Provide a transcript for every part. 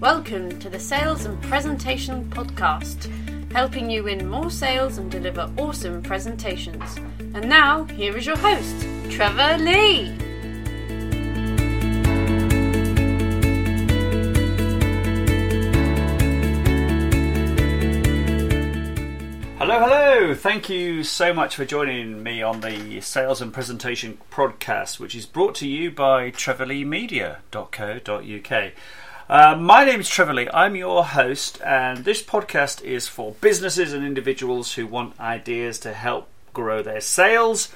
Welcome to the Sales and Presentation Podcast, helping you win more sales and deliver awesome presentations. And now, here is your host, Trevor Lee. Hello, hello. Thank you so much for joining me on the Sales and Presentation podcast, which is brought to you by trevorleemedia.co.uk. Uh, my name is Trevor Lee. I'm your host, and this podcast is for businesses and individuals who want ideas to help grow their sales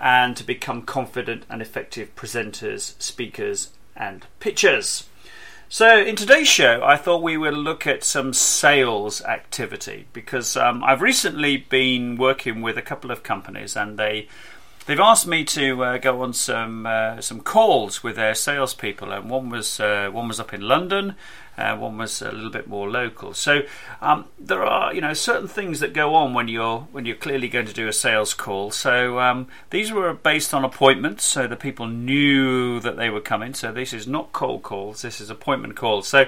and to become confident and effective presenters, speakers, and pitchers. So, in today's show, I thought we would look at some sales activity because um, I've recently been working with a couple of companies and they they've asked me to uh, go on some uh, some calls with their salespeople, and one was uh, one was up in London, uh, one was a little bit more local. So um, there are you know certain things that go on when you're when you're clearly going to do a sales call. So um, these were based on appointments, so the people knew that they were coming. So this is not cold calls; this is appointment calls. So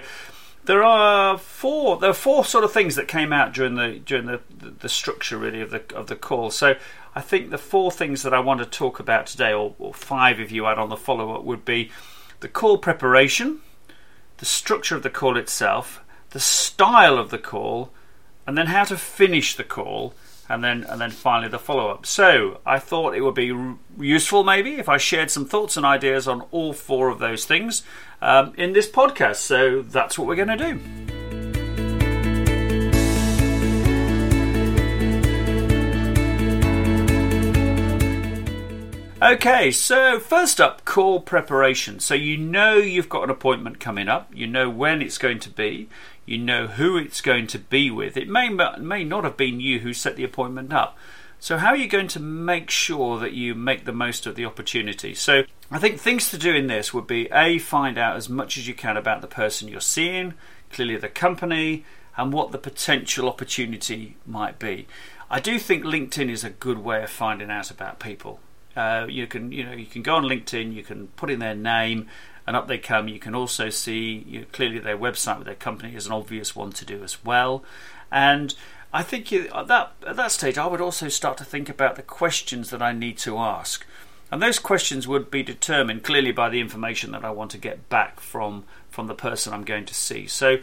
there are four there are four sort of things that came out during the during the, the, structure really of the of the call. So I think the four things that I want to talk about today, or, or five if you add on the follow up, would be the call preparation, the structure of the call itself, the style of the call, and then how to finish the call, and then and then finally the follow up. So I thought it would be useful maybe if I shared some thoughts and ideas on all four of those things um, in this podcast. So that's what we're going to do. Okay, so first up, call preparation. So you know you've got an appointment coming up, you know when it's going to be, you know who it's going to be with. It may may not have been you who set the appointment up. So how are you going to make sure that you make the most of the opportunity? So I think things to do in this would be a find out as much as you can about the person you're seeing, clearly the company, and what the potential opportunity might be. I do think LinkedIn is a good way of finding out about people. Uh, you can you know you can go on LinkedIn, you can put in their name, and up they come. You can also see you know, clearly their website with their company is an obvious one to do as well. And I think at that at that stage, I would also start to think about the questions that I need to ask, and those questions would be determined clearly by the information that I want to get back from from the person I'm going to see. So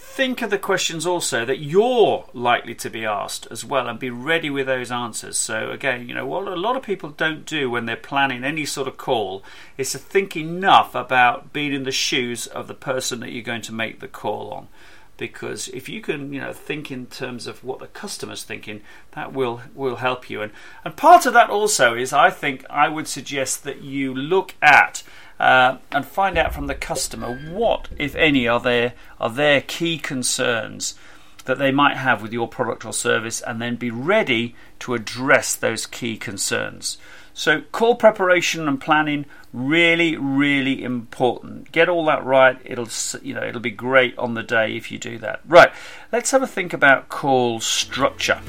think of the questions also that you're likely to be asked as well and be ready with those answers. So, again, you know, what a lot of people don't do when they're planning any sort of call is to think enough about being in the shoes of the person that you're going to make the call on. Because if you can, you know, think in terms of what the customer's thinking, that will will help you. And and part of that also is, I think, I would suggest that you look at uh, and find out from the customer what, if any, are their are their key concerns that they might have with your product or service, and then be ready to address those key concerns. So, call preparation and planning really, really important. Get all that right. It'll you know it'll be great on the day if you do that. Right. Let's have a think about call structure.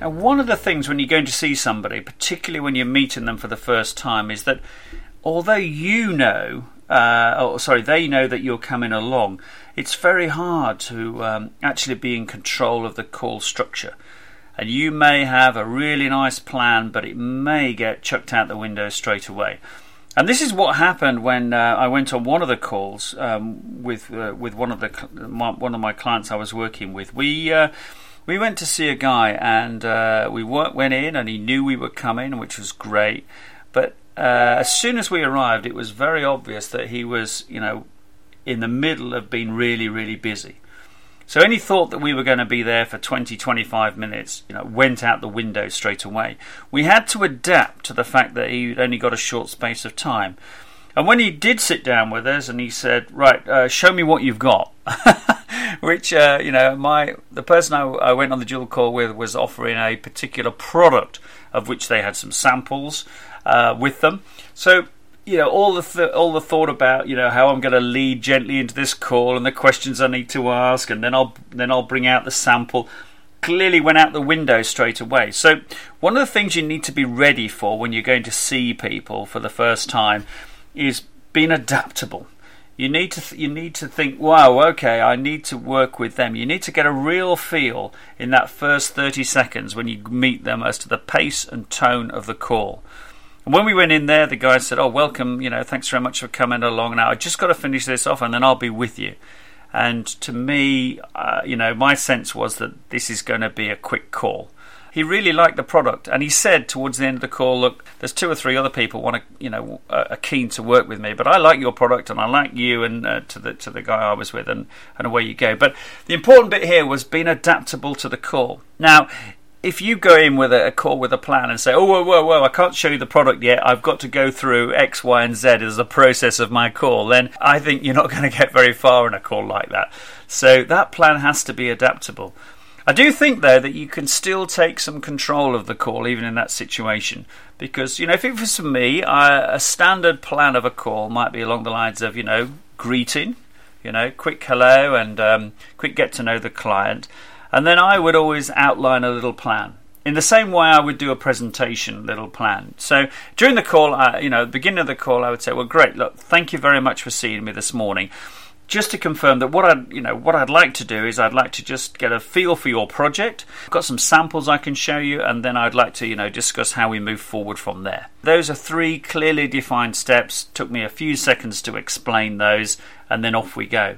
Now, one of the things when you're going to see somebody, particularly when you're meeting them for the first time, is that although you know, uh, oh, sorry, they know that you're coming along, it's very hard to um, actually be in control of the call structure. And you may have a really nice plan, but it may get chucked out the window straight away. And this is what happened when uh, I went on one of the calls um, with uh, with one of the my, one of my clients I was working with. We uh, we went to see a guy and uh, we went in and he knew we were coming, which was great. But uh, as soon as we arrived, it was very obvious that he was, you know, in the middle of being really, really busy. So any thought that we were going to be there for 20, 25 minutes, you know, went out the window straight away. We had to adapt to the fact that he'd only got a short space of time. And when he did sit down with us and he said, "Right, uh, show me what you've got," which uh, you know, my the person I, I, went on the dual call with was offering a particular product of which they had some samples uh, with them. So you know, all the th- all the thought about you know how I'm going to lead gently into this call and the questions I need to ask, and then I'll then I'll bring out the sample. clearly went out the window straight away. So, one of the things you need to be ready for when you're going to see people for the first time is being adaptable. You need to th- you need to think, wow, okay, I need to work with them. You need to get a real feel in that first 30 seconds when you meet them as to the pace and tone of the call. And when we went in there, the guy said, "Oh, welcome. You know, thanks very much for coming along. Now I just got to finish this off, and then I'll be with you." And to me, uh, you know, my sense was that this is going to be a quick call he really liked the product, and he said towards the end of the call, "Look, there's two or three other people want to, you know, are keen to work with me, but I like your product, and I like you, and uh, to the to the guy I was with, and and away you go." But the important bit here was being adaptable to the call. Now, if you go in with a, a, call with a plan and say, "Oh, whoa, whoa, whoa! I can't show you the product yet. I've got to go through X, Y, and Z as a process of my call," then I think you're not going to get very far in a call like that. So that plan has to be adaptable. I do think, though, that you can still take some control of the call even in that situation. Because, you know, if it was for me, I, a standard plan of a call might be along the lines of, you know, greeting, you know, quick hello and um, quick get to know the client. And then I would always outline a little plan. In the same way, I would do a presentation little plan. So during the call, I, you know, the beginning of the call, I would say, "Well, great. Look, thank you very much for seeing me this morning just to confirm that what I'd you know what I'd like to do is I'd like to just get a feel for your project. I've got some samples I can show you, and then I'd like to you know discuss how we move forward from there. Those are three clearly defined steps. Took me a few seconds to explain those, and then off we go.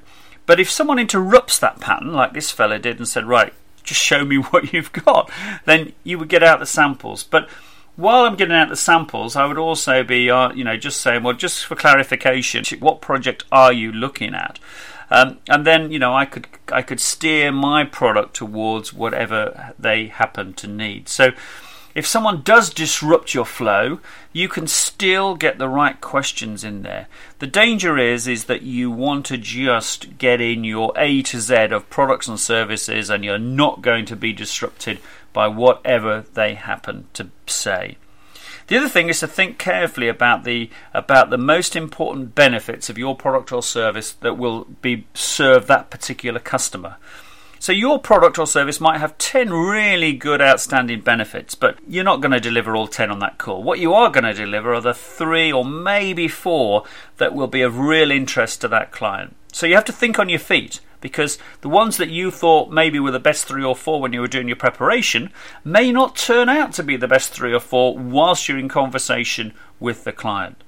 But if someone interrupts that pattern, like this fella did, and said, "Right, just show me what you've got," then you would get out the samples. But while I'm getting out the samples, I would also be, uh, you know, just saying, well, just for clarification, what project are you looking at? Um, and then, you know, I could I could steer my product towards whatever they happen to need. So, if someone does disrupt your flow, you can still get the right questions in there. The danger is is that you want to just get in your A to Z of products and services and you're not going to be disrupted by whatever they happen to say. The other thing is to think carefully about the about the most important benefits of your product or service that will be serve that particular customer. So your product or service might have 10 really good outstanding benefits, but you're not going to deliver all 10 on that call. What you are going to deliver are the 3 or maybe 4 that will be of real interest to that client. So you have to think on your feet because the ones that you thought maybe were the best three or four when you were doing your preparation may not turn out to be the best three or four whilst you're in conversation with the client.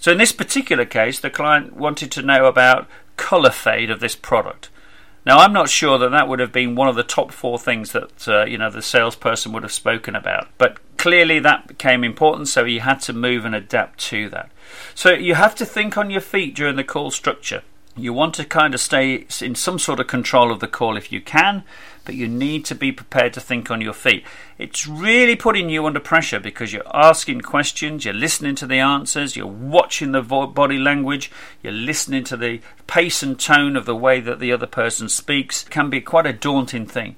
So, in this particular case, the client wanted to know about colour fade of this product. Now, I'm not sure that that would have been one of the top four things that uh, you know the salesperson would have spoken about, but clearly that became important, so he had to move and adapt to that. So you have to think on your feet during the call structure. You want to kind of stay in some sort of control of the call if you can, but you need to be prepared to think on your feet. It's really putting you under pressure because you're asking questions, you're listening to the answers, you're watching the body language, you're listening to the pace and tone of the way that the other person speaks. It can be quite a daunting thing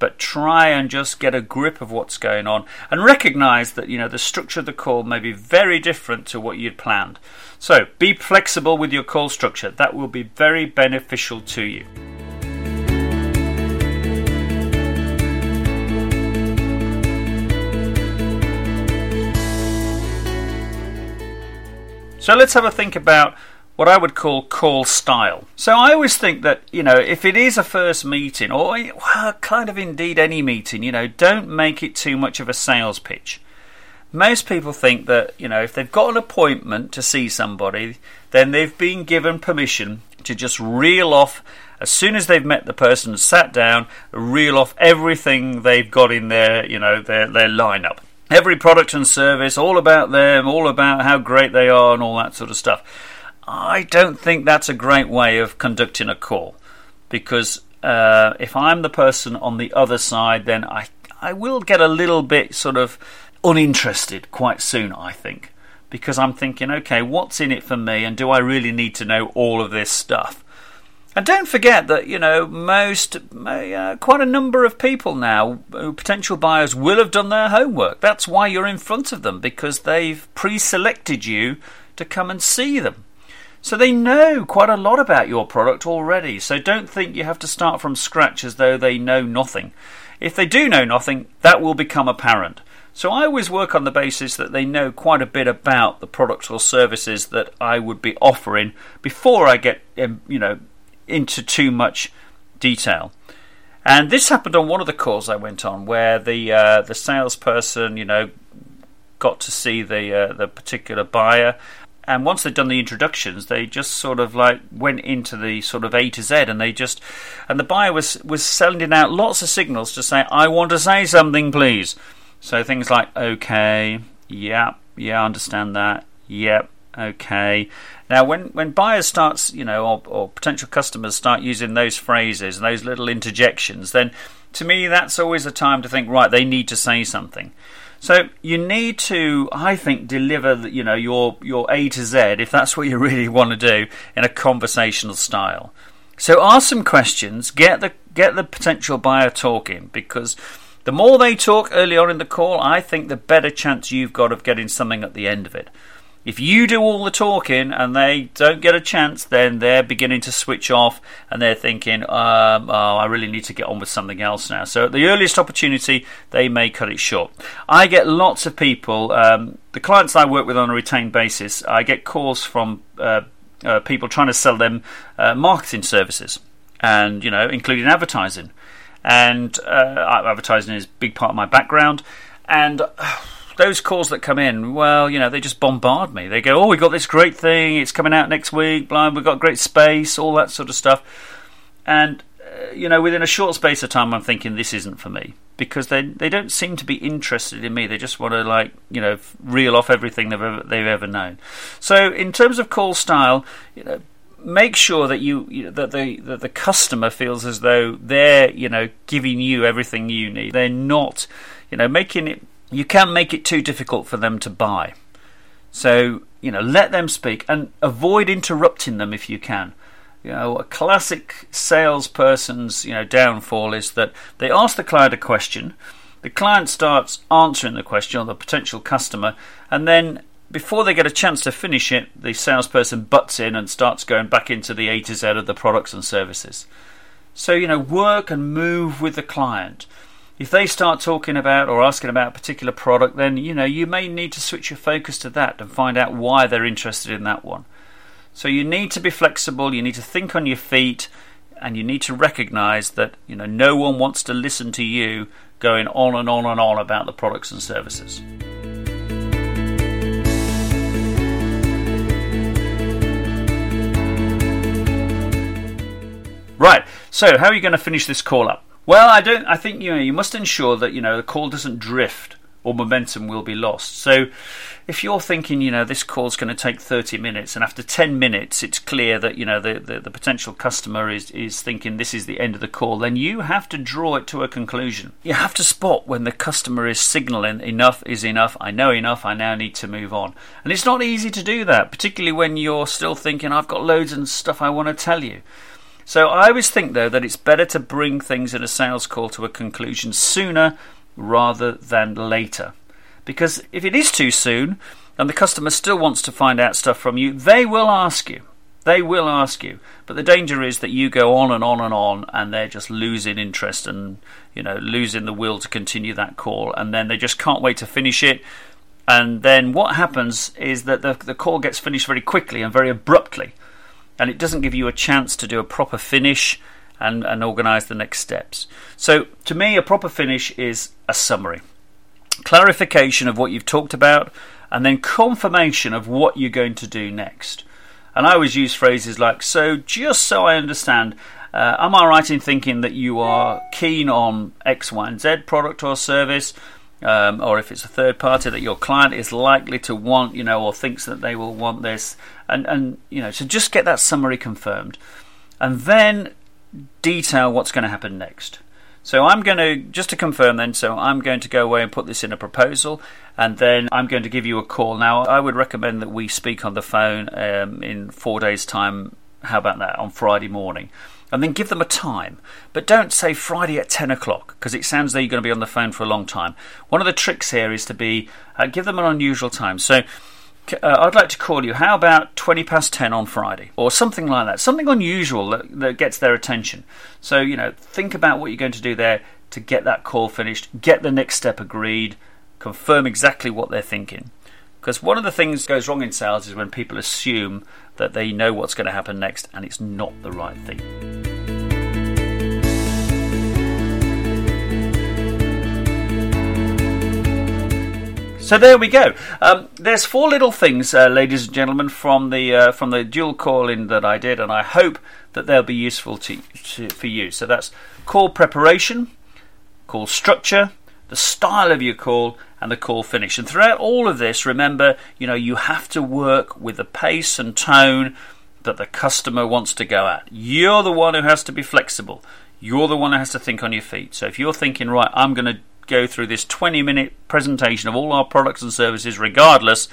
but try and just get a grip of what's going on and recognize that you know the structure of the call may be very different to what you'd planned. So be flexible with your call structure. That will be very beneficial to you. So let's have a think about what I would call call style. So I always think that, you know, if it is a first meeting, or well, kind of indeed any meeting, you know, don't make it too much of a sales pitch. Most people think that, you know, if they've got an appointment to see somebody, then they've been given permission to just reel off as soon as they've met the person and sat down, reel off everything they've got in their, you know, their, their lineup. Every product and service, all about them, all about how great they are, and all that sort of stuff. I don't think that's a great way of conducting a call because uh, if I'm the person on the other side, then I I will get a little bit sort of uninterested quite soon. I think because I'm thinking, okay, what's in it for me, and do I really need to know all of this stuff? And don't forget that you know most, uh, quite a number of people now, potential buyers, will have done their homework. That's why you're in front of them because they've pre-selected you to come and see them. So they know quite a lot about your product already. So don't think you have to start from scratch as though they know nothing. If they do know nothing, that will become apparent. So I always work on the basis that they know quite a bit about the products or services that I would be offering before I get um, you know into too much detail. And this happened on one of the calls I went on, where the uh, the salesperson, you know, got to see the uh, the particular buyer, and once they'd done the introductions, they just sort of like went into the sort of A to Z, and they just and the buyer was was sending out lots of signals to say, "I want to say something, please." So things like, "Okay, yeah, yeah, I understand that, yep, okay." Now, when, when buyers starts, you know, or, or potential customers start using those phrases and those little interjections, then to me that's always a time to think, right, they need to say something. So you need to, I think, deliver, you know, your your A to Z if that's what you really want to do in a conversational style. So ask some questions, get the get the potential buyer talking because the more they talk early on in the call, I think the better chance you've got of getting something at the end of it. If you do all the talking and they don't get a chance, then they're beginning to switch off and they're thinking, um, oh, I really need to get on with something else now. So at the earliest opportunity, they may cut it short. I get lots of people, um, the clients I work with on a retained basis, I get calls from uh, uh, people trying to sell them uh, marketing services and, you know, including advertising. And uh, advertising is a big part of my background. And those calls that come in, well, you know, they just bombard me. They go, "Oh, we got this great thing. It's coming out next week. Blah, we've got great space, all that sort of stuff." And uh, you know, within a short space of time, I'm thinking this isn't for me because they they don't seem to be interested in me. They just want to like you know reel off everything they've ever, they've ever known. So, in terms of call style, you know, make sure that you, you know, that the that the customer feels as though they're you know giving you everything you need. They're not you know making it you can't make it too difficult for them to buy. So, you know, let them speak and avoid interrupting them if you can. You know, a classic salesperson's, you know, downfall is that they ask the client a question, the client starts answering the question or the potential customer, and then before they get a chance to finish it, the salesperson butts in and starts going back into the A to Z of the products and services. So, you know, work and move with the client if they start talking about or asking about a particular product, then you know you may need to switch your focus to that and find out why they're interested in that one. So you need to be flexible, you need to think on your feet, and you need to recognize that you know no one wants to listen to you going on and on and on about the products and services. Right, so how are you going to finish this call up? Well, I don't. I think you know you must ensure that you know the call doesn't drift or momentum will be lost. So, if you're thinking, you know, this call's going to take 30 minutes, and after 10 minutes it's clear that you know the, the, the, potential customer is is thinking this is the end of the call, then you have to draw it to a conclusion. You have to spot when the customer is signalling enough is enough. I know enough. I now need to move on, and it's not easy to do that, particularly when you're still thinking I've got loads and stuff I want to tell you. So I always think, though, that it's better to bring things in a sales call to a conclusion sooner rather than later. Because if it is too soon and the customer still wants to find out stuff from you, they will ask you. They will ask you. But the danger is that you go on and on and on and they're just losing interest and, you know, losing the will to continue that call. And then they just can't wait to finish it. And then what happens is that the, the call gets finished very quickly and very abruptly and it doesn't give you a chance to do a proper finish and, and organize the next steps. So, to me, a proper finish is a summary, clarification of what you've talked about, and then confirmation of what you're going to do next. And I always use phrases like, So, just so I understand, uh, am I right in thinking that you are keen on X, Y, and Z product or service? Um, or if it's a third party that your client is likely to want, you know, or thinks that they will want this, and and you know, so just get that summary confirmed, and then detail what's going to happen next. So I'm going to just to confirm then. So I'm going to go away and put this in a proposal, and then I'm going to give you a call. Now I would recommend that we speak on the phone um, in four days' time. How about that on Friday morning? and then give them a time. But don't say Friday at 10 o'clock because it sounds like you're going to be on the phone for a long time. One of the tricks here is to be uh, give them an unusual time. So uh, I'd like to call you. How about 20 past 10 on Friday? Or something like that. Something unusual that, that gets their attention. So, you know, think about what you're going to do there to get that call finished, get the next step agreed, confirm exactly what they're thinking. Because one of the things that goes wrong in sales is when people assume that they know what's going to happen next and it's not the right thing. So there we go. Um, there's four little things, uh, ladies and gentlemen, from the uh, from the dual call in that I did, and I hope that they'll be useful to, to, for you. So that's call preparation, call structure, the style of your call, and the call finish. And throughout all of this, remember, you know, you have to work with the pace and tone that the customer wants to go at. You're the one who has to be flexible. You're the one who has to think on your feet. So if you're thinking, right, I'm going to go through this 20 minute presentation of all our products and services regardless,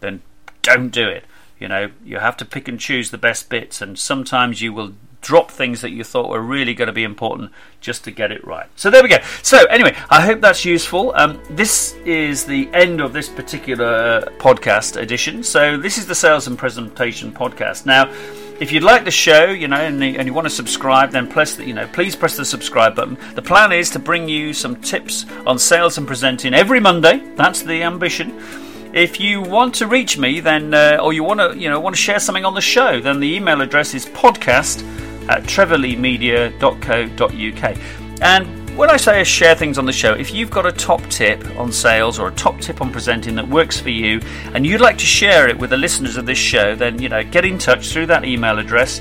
then don't do it. You know, you have to pick and choose the best bits, and sometimes you will drop things that you thought were really going to be important just to get it right. So there we go. So anyway, I hope that's useful. Um, this is the end of this particular podcast edition. So this is the Sales and Presentation podcast. Now if you'd like the show, you know, and, and, you want to subscribe, then press the, you know, please press the subscribe button. The plan is to bring you some tips on sales and presenting every Monday. That's the ambition. If you want to reach me, then uh, or you want to, you know, want to share something on the show, then the email address is podcast at trevorleemedia.co.uk. And when I say share things on the show, if you've got a top tip on sales or a top tip on presenting that works for you and you'd like to share it with the listeners of this show, then you know, get in touch through that email address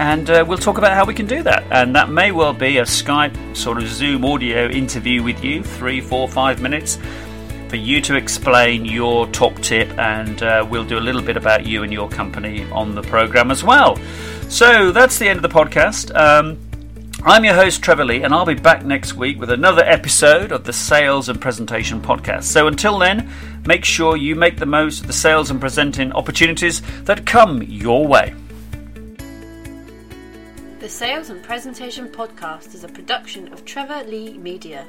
and uh, we'll talk about how we can do that. And that may well be a Skype sort of Zoom audio interview with you, three, four, five minutes, for you to explain your top tip, and uh, we'll do a little bit about you and your company on the program as well. So that's the end of the podcast. Um, I'm your host, Trevor Lee, and I'll be back next week with another episode of the Sales and Presentation Podcast. So until then, make sure you make the most of the sales and presenting opportunities that come your way. The Sales and Presentation Podcast is a production of Trevor Lee Media.